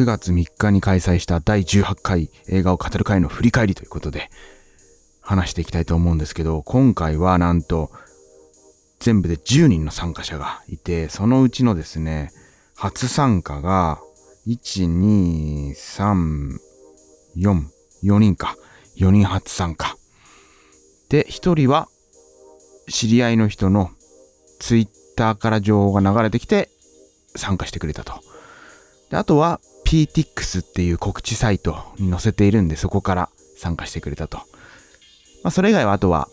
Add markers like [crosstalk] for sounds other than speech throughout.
9月3日に開催した第18回映画を語る会の振り返りということで話していきたいと思うんですけど、今回はなんと全部で10人の参加者がいて、そのうちのですね、初参加が1、2、3、4、4人か。4人初参加。で、1人は知り合いの人のツイッターから情報が流れてきて参加してくれたと。で、あとは PTX っていう告知サイトに載せているんで、そこから参加してくれたと。まあ、それ以外はあとは、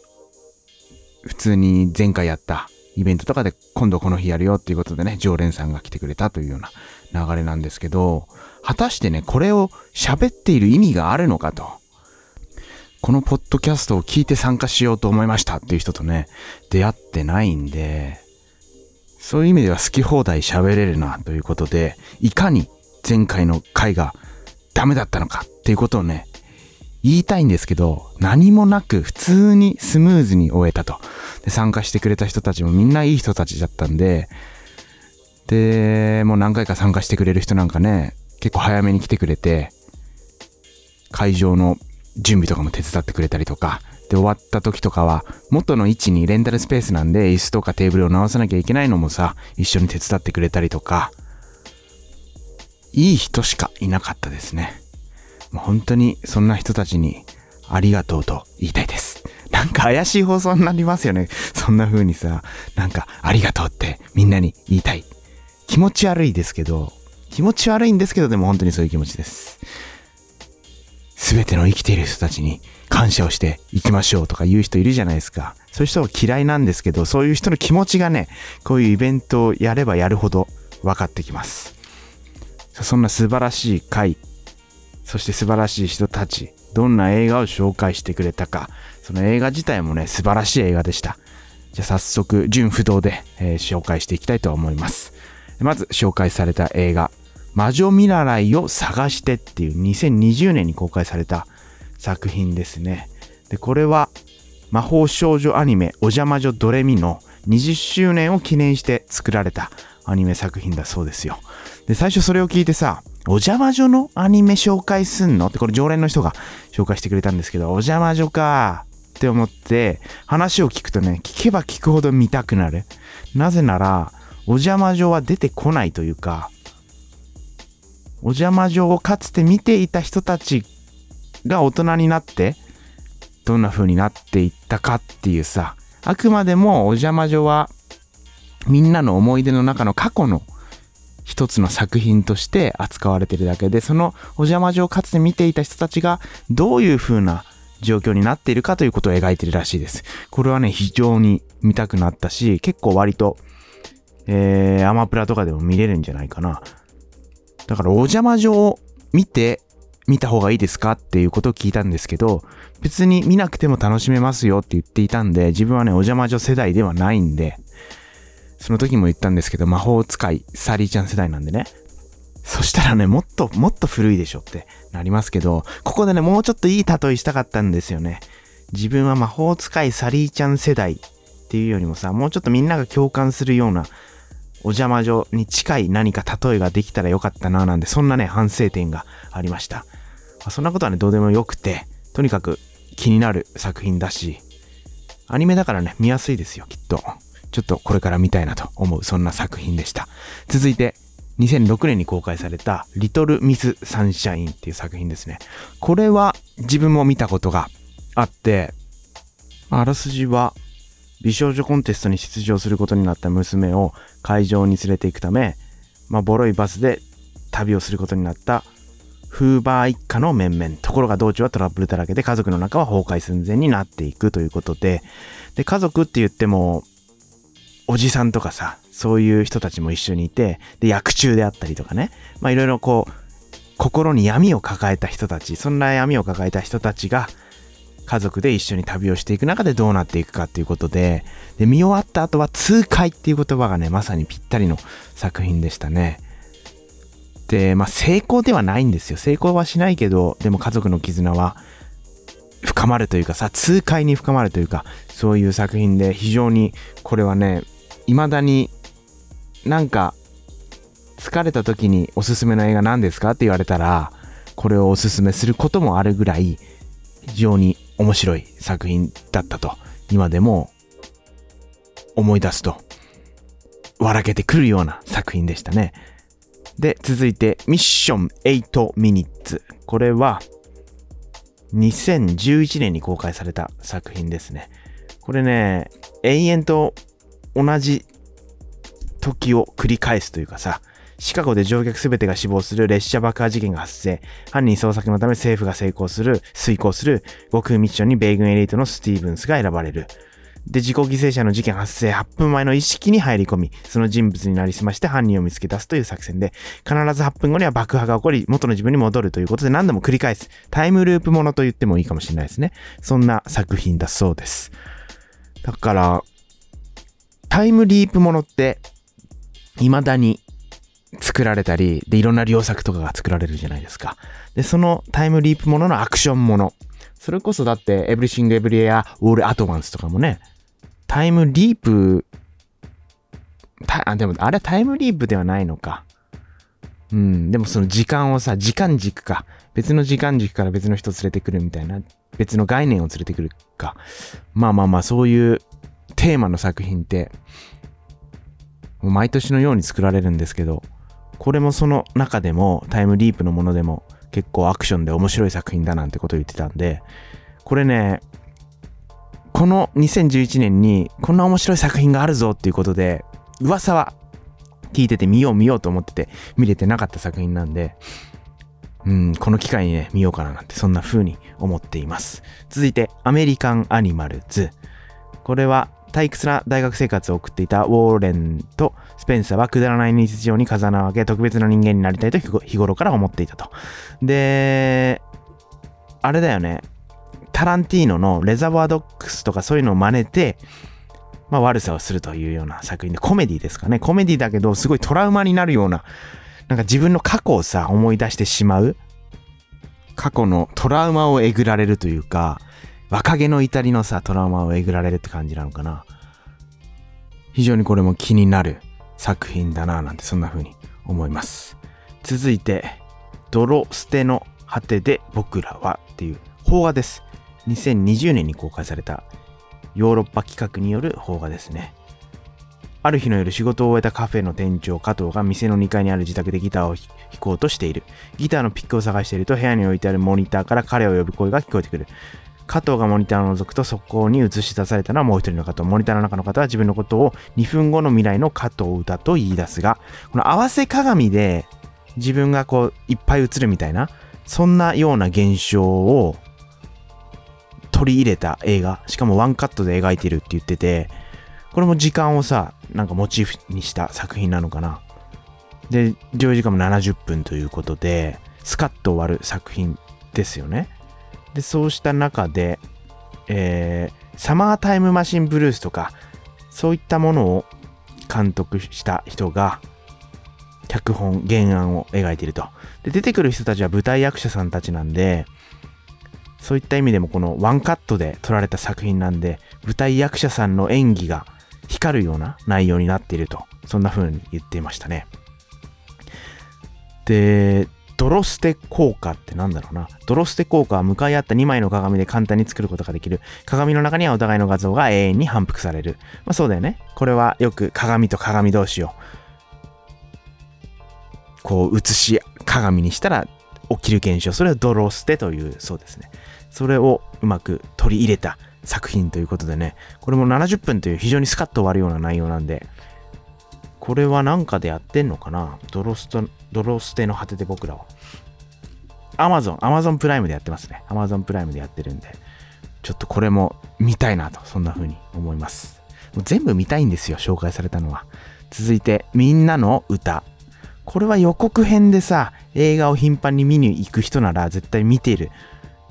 普通に前回やったイベントとかで今度この日やるよっていうことでね、常連さんが来てくれたというような流れなんですけど、果たしてね、これを喋っている意味があるのかと。このポッドキャストを聞いて参加しようと思いましたっていう人とね、出会ってないんで、そういう意味では好き放題喋れるなということで、いかに前回の回がダメだったのかっていうことをね、言いたいんですけど、何もなく普通にスムーズに終えたと。で参加してくれた人たちもみんないい人たちだったんで、で、もう何回か参加してくれる人なんかね、結構早めに来てくれて、会場の準備とかも手伝ってくれたりとか、で、終わった時とかは、元の位置にレンタルスペースなんで、椅子とかテーブルを直さなきゃいけないのもさ、一緒に手伝ってくれたりとか、いい人しかいなかったですね。もう本当にそんな人たちにありがとうと言いたいです。なんか怪しい放送になりますよね。そんな風にさ、なんかありがとうってみんなに言いたい。気持ち悪いですけど、気持ち悪いんですけど、でも本当にそういう気持ちです。すべての生きている人たちに感謝をしていきましょうとか言う人いるじゃないですか。そういう人は嫌いなんですけど、そういう人の気持ちがね、こういうイベントをやればやるほど分かってきます。そんな素晴らしい回、そして素晴らしい人たち、どんな映画を紹介してくれたか、その映画自体もね、素晴らしい映画でした。じゃあ早速、純不動で、えー、紹介していきたいと思います。まず紹介された映画、魔女見習いを探してっていう2020年に公開された作品ですね。で、これは魔法少女アニメお邪魔女ドレミの20周年を記念して作られたアニメ作品だそうですよ。で、最初それを聞いてさ、お邪魔女のアニメ紹介すんの？ってこれ常連の人が紹介してくれたんですけど、お邪魔女かって思って話を聞くとね、聞けば聞くほど見たくなる。なぜなら、お邪魔女は出てこないというか、お邪魔女をかつて見ていた人たちが大人になって、どんな風になっていったかっていうさ、あくまでもお邪魔女は、みんなの思い出の中の過去の一つの作品として扱われてるだけで、そのお邪魔女をかつて見ていた人たちがどういう風な状況になっているかということを描いてるらしいです。これはね、非常に見たくなったし、結構割と、えー、アマプラとかでも見れるんじゃないかな。だからお邪魔女を見て見た方がいいですかっていうことを聞いたんですけど、別に見なくても楽しめますよって言っていたんで、自分はね、お邪魔女世代ではないんで、その時も言ったんですけど、魔法使い、サリーちゃん世代なんでね。そしたらね、もっと、もっと古いでしょってなりますけど、ここでね、もうちょっといい例えしたかったんですよね。自分は魔法使いサリーちゃん世代っていうよりもさ、もうちょっとみんなが共感するようなお邪魔女に近い何か例えができたらよかったななんで、そんなね、反省点がありました。あ、そんなことはね、どうでもよくて、とにかく気になる作品だし、アニメだからね、見やすいですよ、きっと。ちょっとこれから見たいなと思う、そんな作品でした。続いて、2006年に公開された、リトル・ミス・サンシャインっていう作品ですね。これは自分も見たことがあって、あらすじは、美少女コンテストに出場することになった娘を会場に連れて行くため、まあ、ボロいバスで旅をすることになったフーバー一家の面々。ところが道中はトラブルだらけで家族の中は崩壊寸前になっていくということで、で、家族って言っても、おじさんとかさ、そういう人たちも一緒にいて、で、薬中であったりとかね、まあいろいろこう、心に闇を抱えた人たち、そんな闇を抱えた人たちが、家族で一緒に旅をしていく中でどうなっていくかっていうことで、で、見終わった後は痛快っていう言葉がね、まさにぴったりの作品でしたね。で、まあ、成功ではないんですよ。成功はしないけど、でも家族の絆は深まるというかさ、痛快に深まるというか、そういう作品で非常にこれはね、未だになんか疲れた時におすすめの映画何ですかって言われたら、これをおすすめすることもあるぐらい、非常に面白い作品だったと、今でも思い出すと、笑けてくるような作品でしたね。で、続いて、ミッション8ミニッツ。これは、2011年に公開された作品ですね。これね、永遠と同じ時を繰り返すというかさ、シカゴで乗客すべてが死亡する列車爆破事件が発生。犯人捜索のため政府が成功する、遂行する極空ミッションに米軍エリートのスティーブンスが選ばれる。で、自己犠牲者の事件発生8分前の意識に入り込み、その人物になりすまして犯人を見つけ出すという作戦で、必ず8分後には爆破が起こり、元の自分に戻るということで何度も繰り返す。タイムループものと言ってもいいかもしれないですね。そんな作品だそうです。だから、タイムリープものって、未だに作られたり、で、いろんな良作とかが作られるじゃないですか。で、そのタイムリープもののアクションもの。それこそだって、エブリシング・エブリウェア・オール・アット・ワンスとかもね、タイムリープ、あ、でもあれはタイムリープではないのか。うん、でもその時間をさ、時間軸か。別の時間軸から別の人連れてくるみたいな、別の概念を連れてくるか。まあまあまあ、そういうテーマの作品って、もう毎年のように作られるんですけど、これもその中でもタイムリープのものでも結構アクションで面白い作品だなんてことを言ってたんで、これね、この2011年にこんな面白い作品があるぞっていうことで、噂は聞いてて見よう見ようと思ってて見れてなかった作品なんで、うん、この機会にね、見ようかななんてそんな風に思っています。続いて、アメリカンアニマルズ。これは退屈な大学生活を送っていたウォーレンとスペンサーはくだらない日常に風穴を開け特別な人間になりたいと日頃から思っていたと。で、あれだよね。タランティーノのレザーバードックスとかそういうのを真似て、まあ悪さをするというような作品で、コメディですかね。コメディだけど、すごいトラウマになるような、なんか自分の過去をさ、思い出してしまう。過去のトラウマをえぐられるというか、若気の至りのさ、トラウマをえぐられるって感じなのかな。非常にこれも気になる作品だななんてそんな風に思います。続いて、泥捨ての果てで僕らはっていう邦画です。2020年に公開されたヨーロッパ企画による邦画ですね。ある日の夜仕事を終えたカフェの店長加藤が店の2階にある自宅でギターを弾こうとしている。ギターのピックを探していると部屋に置いてあるモニターから彼を呼ぶ声が聞こえてくる。加藤がモニターを覗くとそこに映し出されたのはもう一人の加藤。モニターの中の方は自分のことを2分後の未来の加藤だと言い出すが、この合わせ鏡で自分がこういっぱい映るみたいな、そんなような現象を取り入れた映画、しかもワンカットで描いてるって言ってて、これも時間をさ、なんかモチーフにした作品なのかな。で、上映時間も70分ということで、スカッと終わる作品ですよね。で、そうした中で、えー、サマータイムマシンブルースとか、そういったものを監督した人が、脚本、原案を描いていると。で、出てくる人たちは舞台役者さんたちなんで、そういった意味でもこのワンカットで撮られた作品なんで、舞台役者さんの演技が光るような内容になっていると、そんな風に言っていましたね。で、泥捨て効果ってなんだろうな。泥捨て効果は向かい合った2枚の鏡で簡単に作ることができる。鏡の中にはお互いの画像が永遠に反復される。まあそうだよね。これはよく鏡と鏡同士をこう映し鏡にしたら起きる現象。それを泥捨てというそうですね。それをうまく取り入れた作品ということでね、これも70分という非常にスカッと終わるような内容なんで、これはなんかでやってんのかな？泥捨て、泥捨ての果てで僕らは。アマゾン、アマゾンプライムでやってますね。アマゾンプライムでやってるんで、ちょっとこれも見たいなと、そんな風に思います。もう全部見たいんですよ、紹介されたのは。続いて、みんなの歌。これは予告編でさ、映画を頻繁に見に行く人なら絶対見ている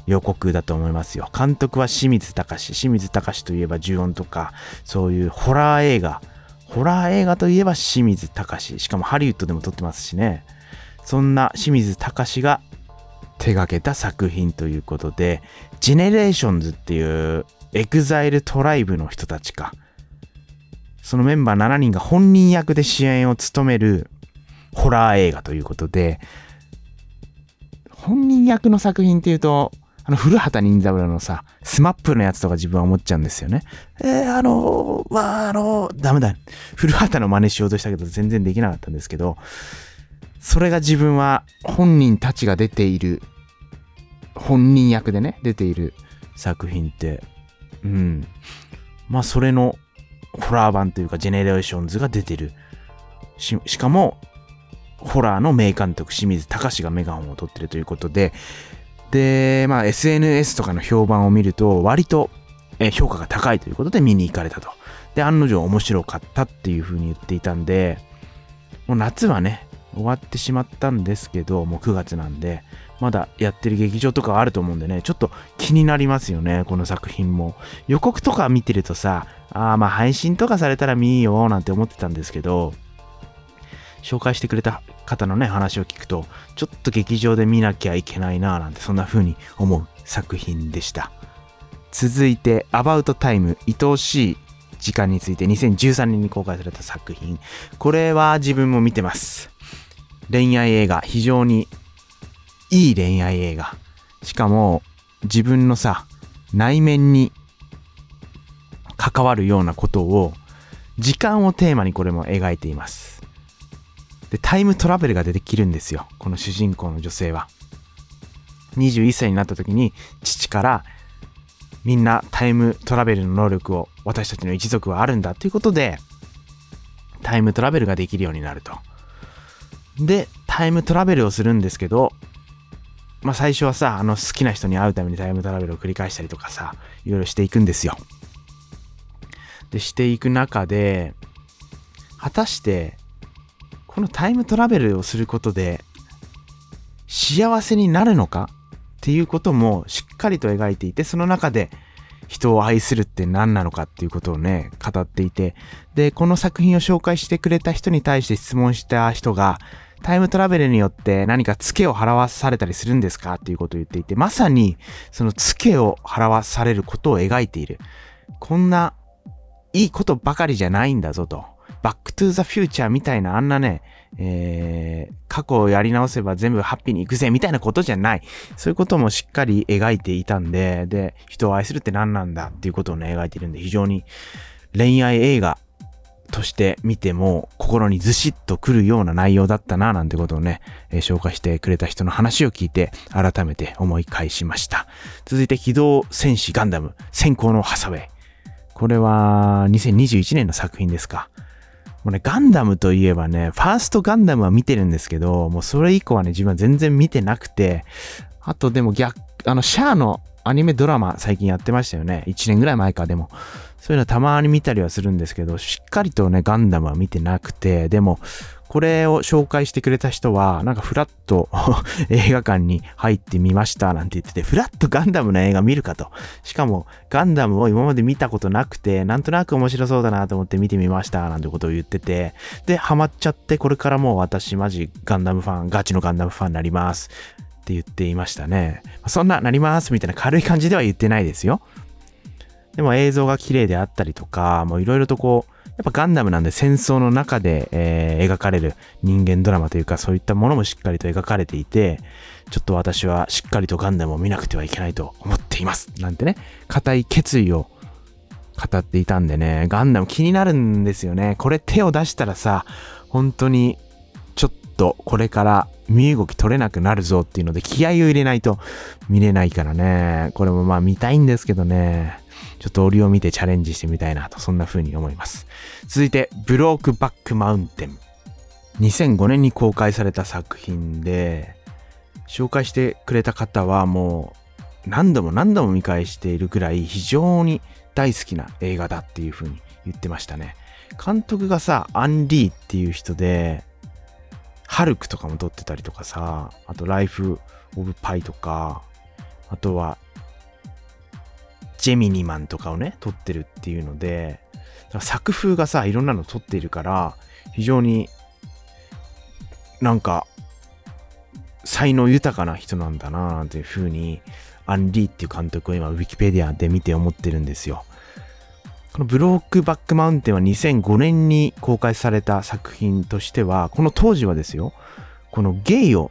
予告だと思いますよ。監督は清水隆。清水隆といえば呪音とか、そういうホラー映画。ホラー映画といえば清水隆。しかもハリウッドでも撮ってますしね。そんな清水崇が手掛けた作品ということで、ジェネレーションズっていうエグザイルトライブの人たちか。そのメンバー7人が本人役で主演を務めるホラー映画ということで、本人役の作品っていうと、あの、古畑任三郎のさ、スマップのやつとか自分は思っちゃうんですよね。えー、あのー、まあ、あのー、ダメだ。古畑の真似しようとしたけど全然できなかったんですけど、それが自分は本人たちが出ている、本人役でね、出ている作品って、うん。まあ、それのホラー版というか、ジェネレーションズが出てる。し、しかも、ホラーの名監督、清水崇がメガホンを取ってるということで、で、まあ SNS とかの評判を見ると、割と評価が高いということで見に行かれたと。で、案の定面白かったっていう風に言っていたんで、もう夏はね、終わってしまったんですけど、もう9月なんで、まだやってる劇場とかはあると思うんでね、ちょっと気になりますよね、この作品も。予告とか見てるとさ、ああ、まあ配信とかされたら見いよなんて思ってたんですけど、紹介してくれた方のね、話を聞くと、ちょっと劇場で見なきゃいけないなぁなんて、そんな風に思う作品でした。続いて、About Time 愛おしい時間について2013年に公開された作品。これは自分も見てます。恋愛映画、非常にいい恋愛映画。しかも、自分のさ、内面に関わるようなことを、時間をテーマにこれも描いています。で、タイムトラベルが出てきるんですよ。この主人公の女性は。21歳になった時に父からみんなタイムトラベルの能力を私たちの一族はあるんだということでタイムトラベルができるようになると。で、タイムトラベルをするんですけど、まあ最初はさ、あの好きな人に会うためにタイムトラベルを繰り返したりとかさ、いろいろしていくんですよ。で、していく中で、果たしてこのタイムトラベルをすることで幸せになるのか？っていうこともしっかりと描いていて、その中で人を愛するって何なのか？っていうことをね、語っていて、で、この作品を紹介してくれた人に対して質問した人が、タイムトラベルによって何かツケを払わされたりするんですか？っていうことを言っていて、まさにそのツケを払わされることを描いている。こんないいことばかりじゃないんだぞと。バックトゥーザフューチャーみたいなあんなね、えー、過去をやり直せば全部ハッピーに行くぜみたいなことじゃない。そういうこともしっかり描いていたんで、で、人を愛するって何なんだっていうことをね、描いているんで、非常に恋愛映画として見ても心にずしっとくるような内容だったななんてことをね、えー、紹介してくれた人の話を聞いて改めて思い返しました。続いて機動戦士ガンダム先行のハサウェイ。これは2021年の作品ですか。もうね、ガンダムといえばね、ファーストガンダムは見てるんですけど、もうそれ以降はね、自分は全然見てなくて、あとでも逆、あの、シャアのアニメドラマ最近やってましたよね。1年ぐらい前か、でも。そういうのたまに見たりはするんですけど、しっかりとね、ガンダムは見てなくて、でも、これを紹介してくれた人は、なんかフラッと [laughs] 映画館に入ってみましたなんて言ってて、フラッとガンダムの映画見るかと。しかも、ガンダムを今まで見たことなくて、なんとなく面白そうだなと思って見てみましたなんてことを言ってて、で、ハマっちゃって、これからもう私マジガンダムファン、ガチのガンダムファンになります。って言っていましたね。そんな、なりますみたいな軽い感じでは言ってないですよ。でも映像が綺麗であったりとか、もういろいろとこう、やっぱガンダムなんで戦争の中で、えー、描かれる人間ドラマというかそういったものもしっかりと描かれていて、ちょっと私はしっかりとガンダムを見なくてはいけないと思っています。なんてね、固い決意を語っていたんでね、ガンダム気になるんですよね。これ手を出したらさ、本当にちょっとこれから身動き取れなくなるぞっていうので気合を入れないと見れないからね。これもまあ見たいんですけどね。ちょっと折を見てチャレンジしてみたいなと、そんな風に思います。続いて、ブロークバックマウンテン。2005年に公開された作品で、紹介してくれた方はもう何度も何度も見返しているぐらい非常に大好きな映画だっていう風に言ってましたね。監督がさ、アン・リーっていう人で、ハルクとかも撮ってたりとかさ、あとライフ・オブ・パイとか、あとはジェミニマンとかをね、撮ってるっていうので、作風がさ、いろんなの撮っているから、非常になんか、才能豊かな人なんだなっていう風に、アンリーっていう監督を今、ウィキペディアで見て思ってるんですよ。このブロークバックマウンテンは2005年に公開された作品としては、この当時はですよ、このゲイを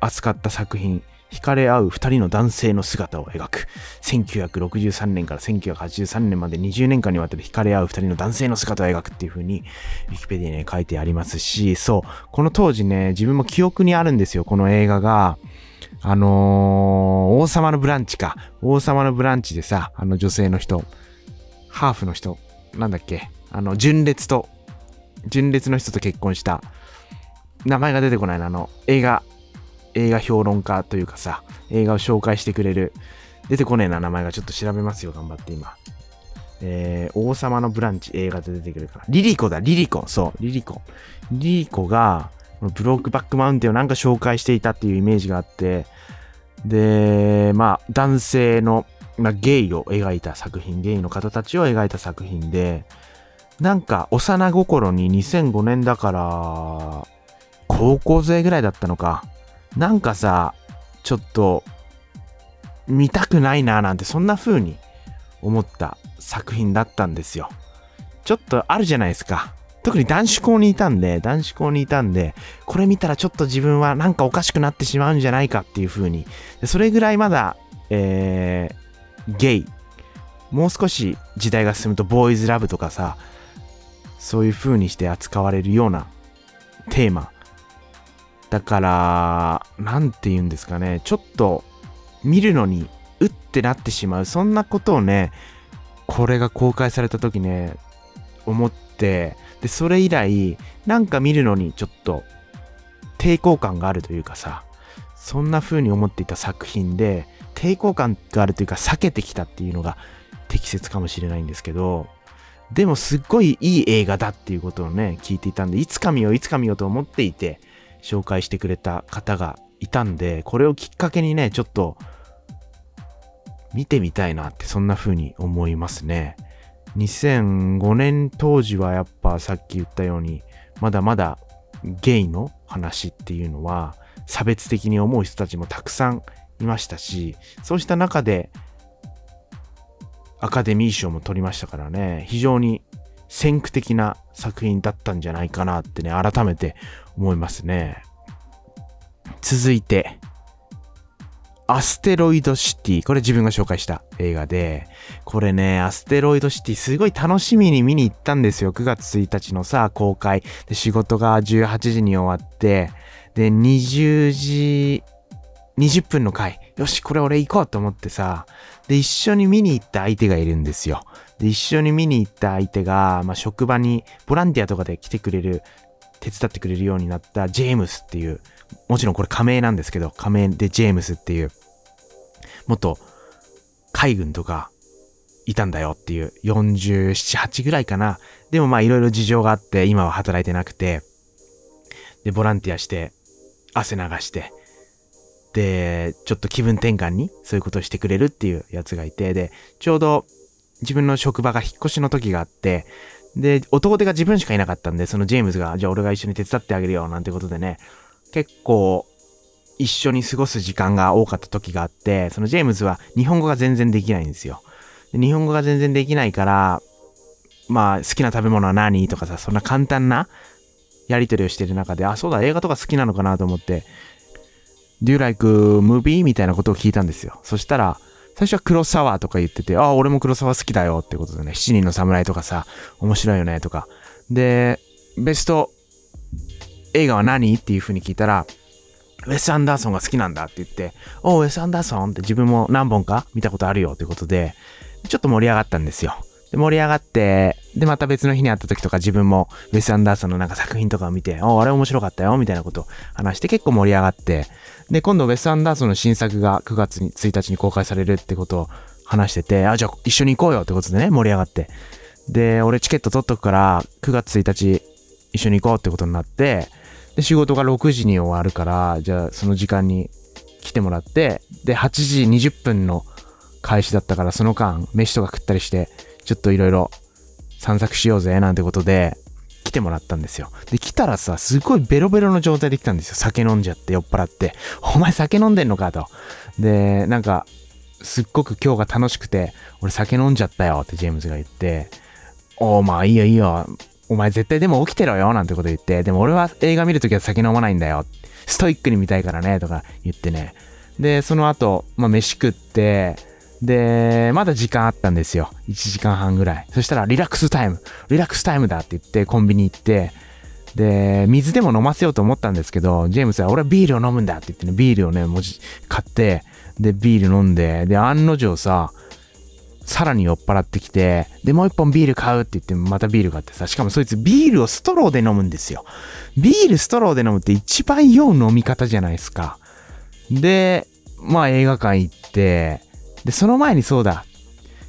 扱った作品、惹かれ合う二人の男性の姿を描く。1963年から1983年まで20年間にわたり惹かれ合う二人の男性の姿を描くっていう風に、ウィキペディアに書いてありますし、そう、この当時ね、自分も記憶にあるんですよ、この映画が。あのー、王様のブランチか。王様のブランチでさ、あの女性の人、ハーフの人、なんだっけ、あの、純烈と、純烈の人と結婚した、名前が出てこないな、あの、映画、映画評論家というかさ、映画を紹介してくれる、出てこねえな、名前がちょっと調べますよ、頑張って今。えー、王様のブランチ映画で出てくるから。リリコだ、リリコ。そう、リリコ。リリコが、ブロークバックマウンテンをなんか紹介していたっていうイメージがあって、で、まあ、男性のまあ、ゲイを描いた作品、ゲイの方たちを描いた作品で、なんか幼心に2005年だから、高校生ぐらいだったのか。なんかさ、ちょっと、見たくないななんてそんな風に思った作品だったんですよ。ちょっとあるじゃないですか。特に男子校にいたんで、男子校にいたんで、これ見たらちょっと自分はなんかおかしくなってしまうんじゃないかっていう風に。それぐらいまだ、えーゲイもう少し時代が進むとボーイズラブとかさそういう風にして扱われるようなテーマだから何て言うんですかね。ちょっと見るのにうってなってしまう。そんなことをねこれが公開された時ね思ってでそれ以来なんか見るのにちょっと抵抗感があるというかさそんな風に思っていた作品で抵抗感があるというか避けてきたっていうのが適切かもしれないんですけど、でもすっごいいい映画だっていうことをね、聞いていたんで、いつか見よう、いつか見ようと思っていて、紹介してくれた方がいたんで、これをきっかけにね、ちょっと、見てみたいなって、そんな風に思いますね。2005年当時はやっぱさっき言ったように、まだまだゲイの話っていうのは、差別的に思う人たちもたくさんいましたし、そうした中でアカデミー賞も取りましたからね、非常に先駆的な作品だったんじゃないかなってね、改めて思いますね。続いて、アステロイドシティ。これ自分が紹介した映画で、これね、アステロイドシティすごい楽しみに見に行ったんですよ。9月1日のさ、公開。で、仕事が18時に終わって、で、20時20分の回。よし、これ俺行こうと思ってさ。で、一緒に見に行った相手がいるんですよ。で、一緒に見に行った相手が、まあ、職場にボランティアとかで来てくれる、手伝ってくれるようになったジェームスっていう、もちろんこれ仮名なんですけど、仮名でジェームスっていう、元海軍とかいたんだよっていう、47、8ぐらいかな。でもまあいろいろ事情があって、今は働いてなくて、で、ボランティアして、汗流して、で、ちょっと気分転換にそういうことをしてくれるっていうやつがいて、で、ちょうど自分の職場が引っ越しの時があって、で、弟が自分しかいなかったんで、そのジェームズが、じゃあ俺が一緒に手伝ってあげるよ、なんてことでね、結構一緒に過ごす時間が多かった時があって、そのジェームズは日本語が全然できないんですよ。日本語が全然できないから、まあ好きな食べ物は何とかさ、そんな簡単なやりとりをしてる中で、あ、そうだ、映画とか好きなのかなと思って、Do you like movie? みたいなことを聞いたんですよ。そしたら、最初は黒沢とか言ってて、ああ、俺も黒沢好きだよってことでね、七人の侍とかさ、面白いよねとか。で、ベスト映画は何っていう風に聞いたら、ウェス・アンダーソンが好きなんだって言って、おウェス・アンダーソンって自分も何本か見たことあるよってことで、ちょっと盛り上がったんですよ。で、盛り上がって、で、また別の日に会った時とか自分もウェス・アンダーソンのなんか作品とかを見て、おあれ面白かったよ、みたいなことを話して結構盛り上がって、で、今度ウェス・アンダーソンの新作が9月に1日に公開されるってことを話してて、あ、じゃあ一緒に行こうよってことでね、盛り上がって。で、俺チケット取っとくから9月1日一緒に行こうってことになって、で、仕事が6時に終わるから、じゃあその時間に来てもらって、で、8時20分の開始だったからその間、飯とか食ったりして、ちょっといろいろ散策しようぜなんてことで来てもらったんですよ。で、来たらさ、すごいベロベロの状態で来たんですよ。酒飲んじゃって酔っ払って。お前酒飲んでんのかと。で、なんか、すっごく今日が楽しくて、俺酒飲んじゃったよってジェームズが言って、おーまあいいよいいよ。お前絶対でも起きてろよなんてこと言って、でも俺は映画見るときは酒飲まないんだよ。ストイックに見たいからねとか言ってね。で、その後、まあ飯食って、で、まだ時間あったんですよ。1時間半ぐらい。そしたら、リラックスタイム、リラックスタイムだって言って、コンビニ行って、で、水でも飲ませようと思ったんですけど、ジェームスは、俺はビールを飲むんだって言ってね、ビールをね、文字買って、で、ビール飲んで、で、案の定さ、さらに酔っ払ってきて、で、もう一本ビール買うって言って、またビール買ってさ、しかもそいつビールをストローで飲むんですよ。ビールストローで飲むって一番酔う飲み方じゃないですか。で、まあ映画館行って、で、その前にそうだ、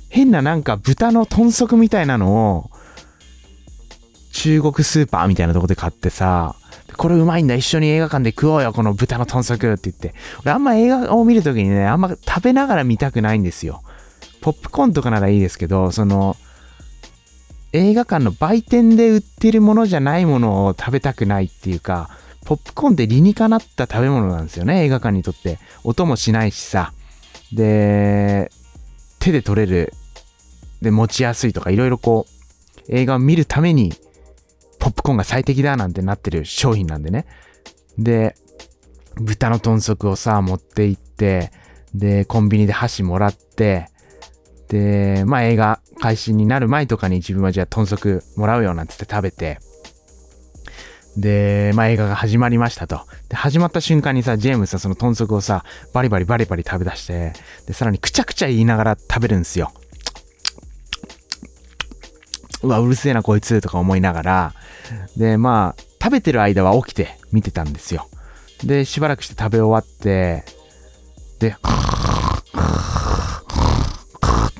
変ななんか豚の豚足みたいなのを、中国スーパーみたいなとこで買ってさ、これうまいんだ、一緒に映画館で食おうよ、この豚の豚足って言って。俺あんま映画を見るときにね、あんま食べながら見たくないんですよ。ポップコーンとかならいいですけど、その、映画館の売店で売ってるものじゃないものを食べたくないっていうか、ポップコーンって理にかなった食べ物なんですよね、映画館にとって。音もしないしさ。で、手で取れる。で、持ちやすいとか、いろいろこう、映画を見るために、ポップコーンが最適だなんてなってる商品なんでね。で、豚の豚足をさ、持って行って、で、コンビニで箸もらって、で、まあ映画開始になる前とかに自分はじゃあ豚足もらうよなんつって食べて、で、まあ映画が始まりましたと。で、始まった瞬間にさ、ジェームスはその豚足をさ、バリバリバリバリ食べ出して、で、さらにくちゃくちゃ言いながら食べるんですよ。うわ、うるせえなこいつとか思いながら、で、まあ、食べてる間は起きて見てたんですよ。で、しばらくして食べ終わって、で、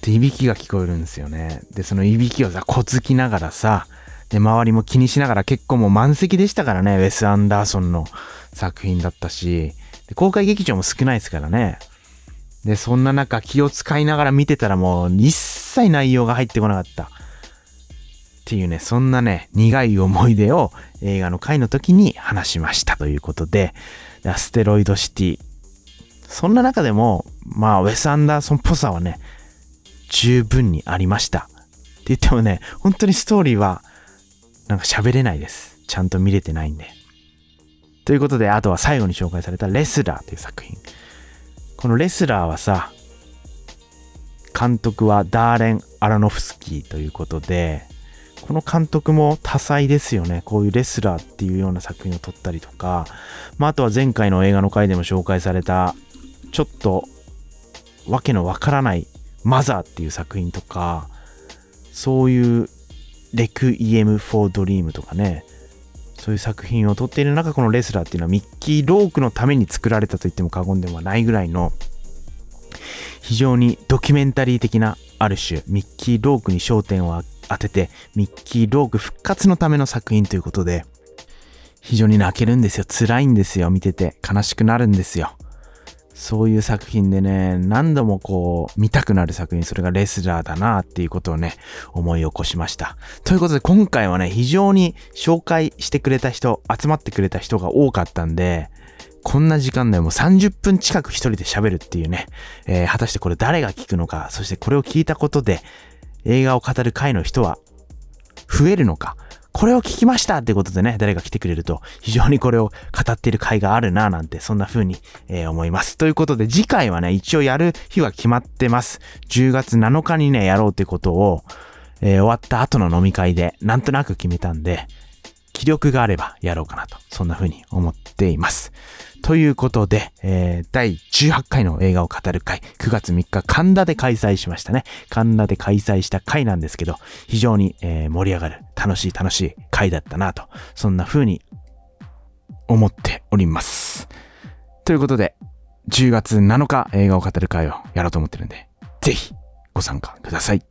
っていびきが聞こえるんですよね。で、そのいびきをさ、こつきながらさ、で、周りも気にしながら結構もう満席でしたからね、ウェス・アンダーソンの作品だったし、で公開劇場も少ないですからね。で、そんな中気を使いながら見てたらもう一切内容が入ってこなかった。っていうね、そんなね、苦い思い出を映画の回の時に話しましたということで、アステロイドシティ。そんな中でも、まあ、ウェス・アンダーソンっぽさはね、十分にありました。って言ってもね、本当にストーリーは、なんか喋れないです。ちゃんと見れてないんで。ということで、あとは最後に紹介されたレスラーという作品。このレスラーはさ、監督はダーレン・アラノフスキーということで、この監督も多才ですよね。こういうレスラーっていうような作品を撮ったりとか、まあ、あとは前回の映画の回でも紹介された、ちょっとわけのわからないマザーっていう作品とか、そういうレクイエム・フォー・ドリームとかね、そういう作品を撮っている中、このレスラーっていうのはミッキー・ロークのために作られたと言っても過言ではないぐらいの、非常にドキュメンタリー的なある種、ミッキー・ロークに焦点を当てて、ミッキー・ローク復活のための作品ということで、非常に泣けるんですよ。辛いんですよ。見てて。悲しくなるんですよ。そういう作品でね、何度もこう、見たくなる作品、それがレスラーだなっていうことをね、思い起こしました。ということで今回はね、非常に紹介してくれた人、集まってくれた人が多かったんで、こんな時間でも30分近く一人で喋るっていうね、えー、果たしてこれ誰が聞くのか、そしてこれを聞いたことで映画を語る会の人は増えるのか、これを聞きましたってことでね、誰か来てくれると、非常にこれを語っている回があるなぁ、なんて、そんな風に、えー、思います。ということで、次回はね、一応やる日は決まってます。10月7日にね、やろうってことを、えー、終わった後の飲み会で、なんとなく決めたんで、気力があればやろうかなと、そんな風に思っています。ということで、えー、第18回の映画を語る会、9月3日神田で開催しましたね。神田で開催した回なんですけど、非常に、えー、盛り上がる、楽しい楽しい回だったなと、そんな風に思っております。ということで、10月7日映画を語る会をやろうと思ってるんで、ぜひご参加ください。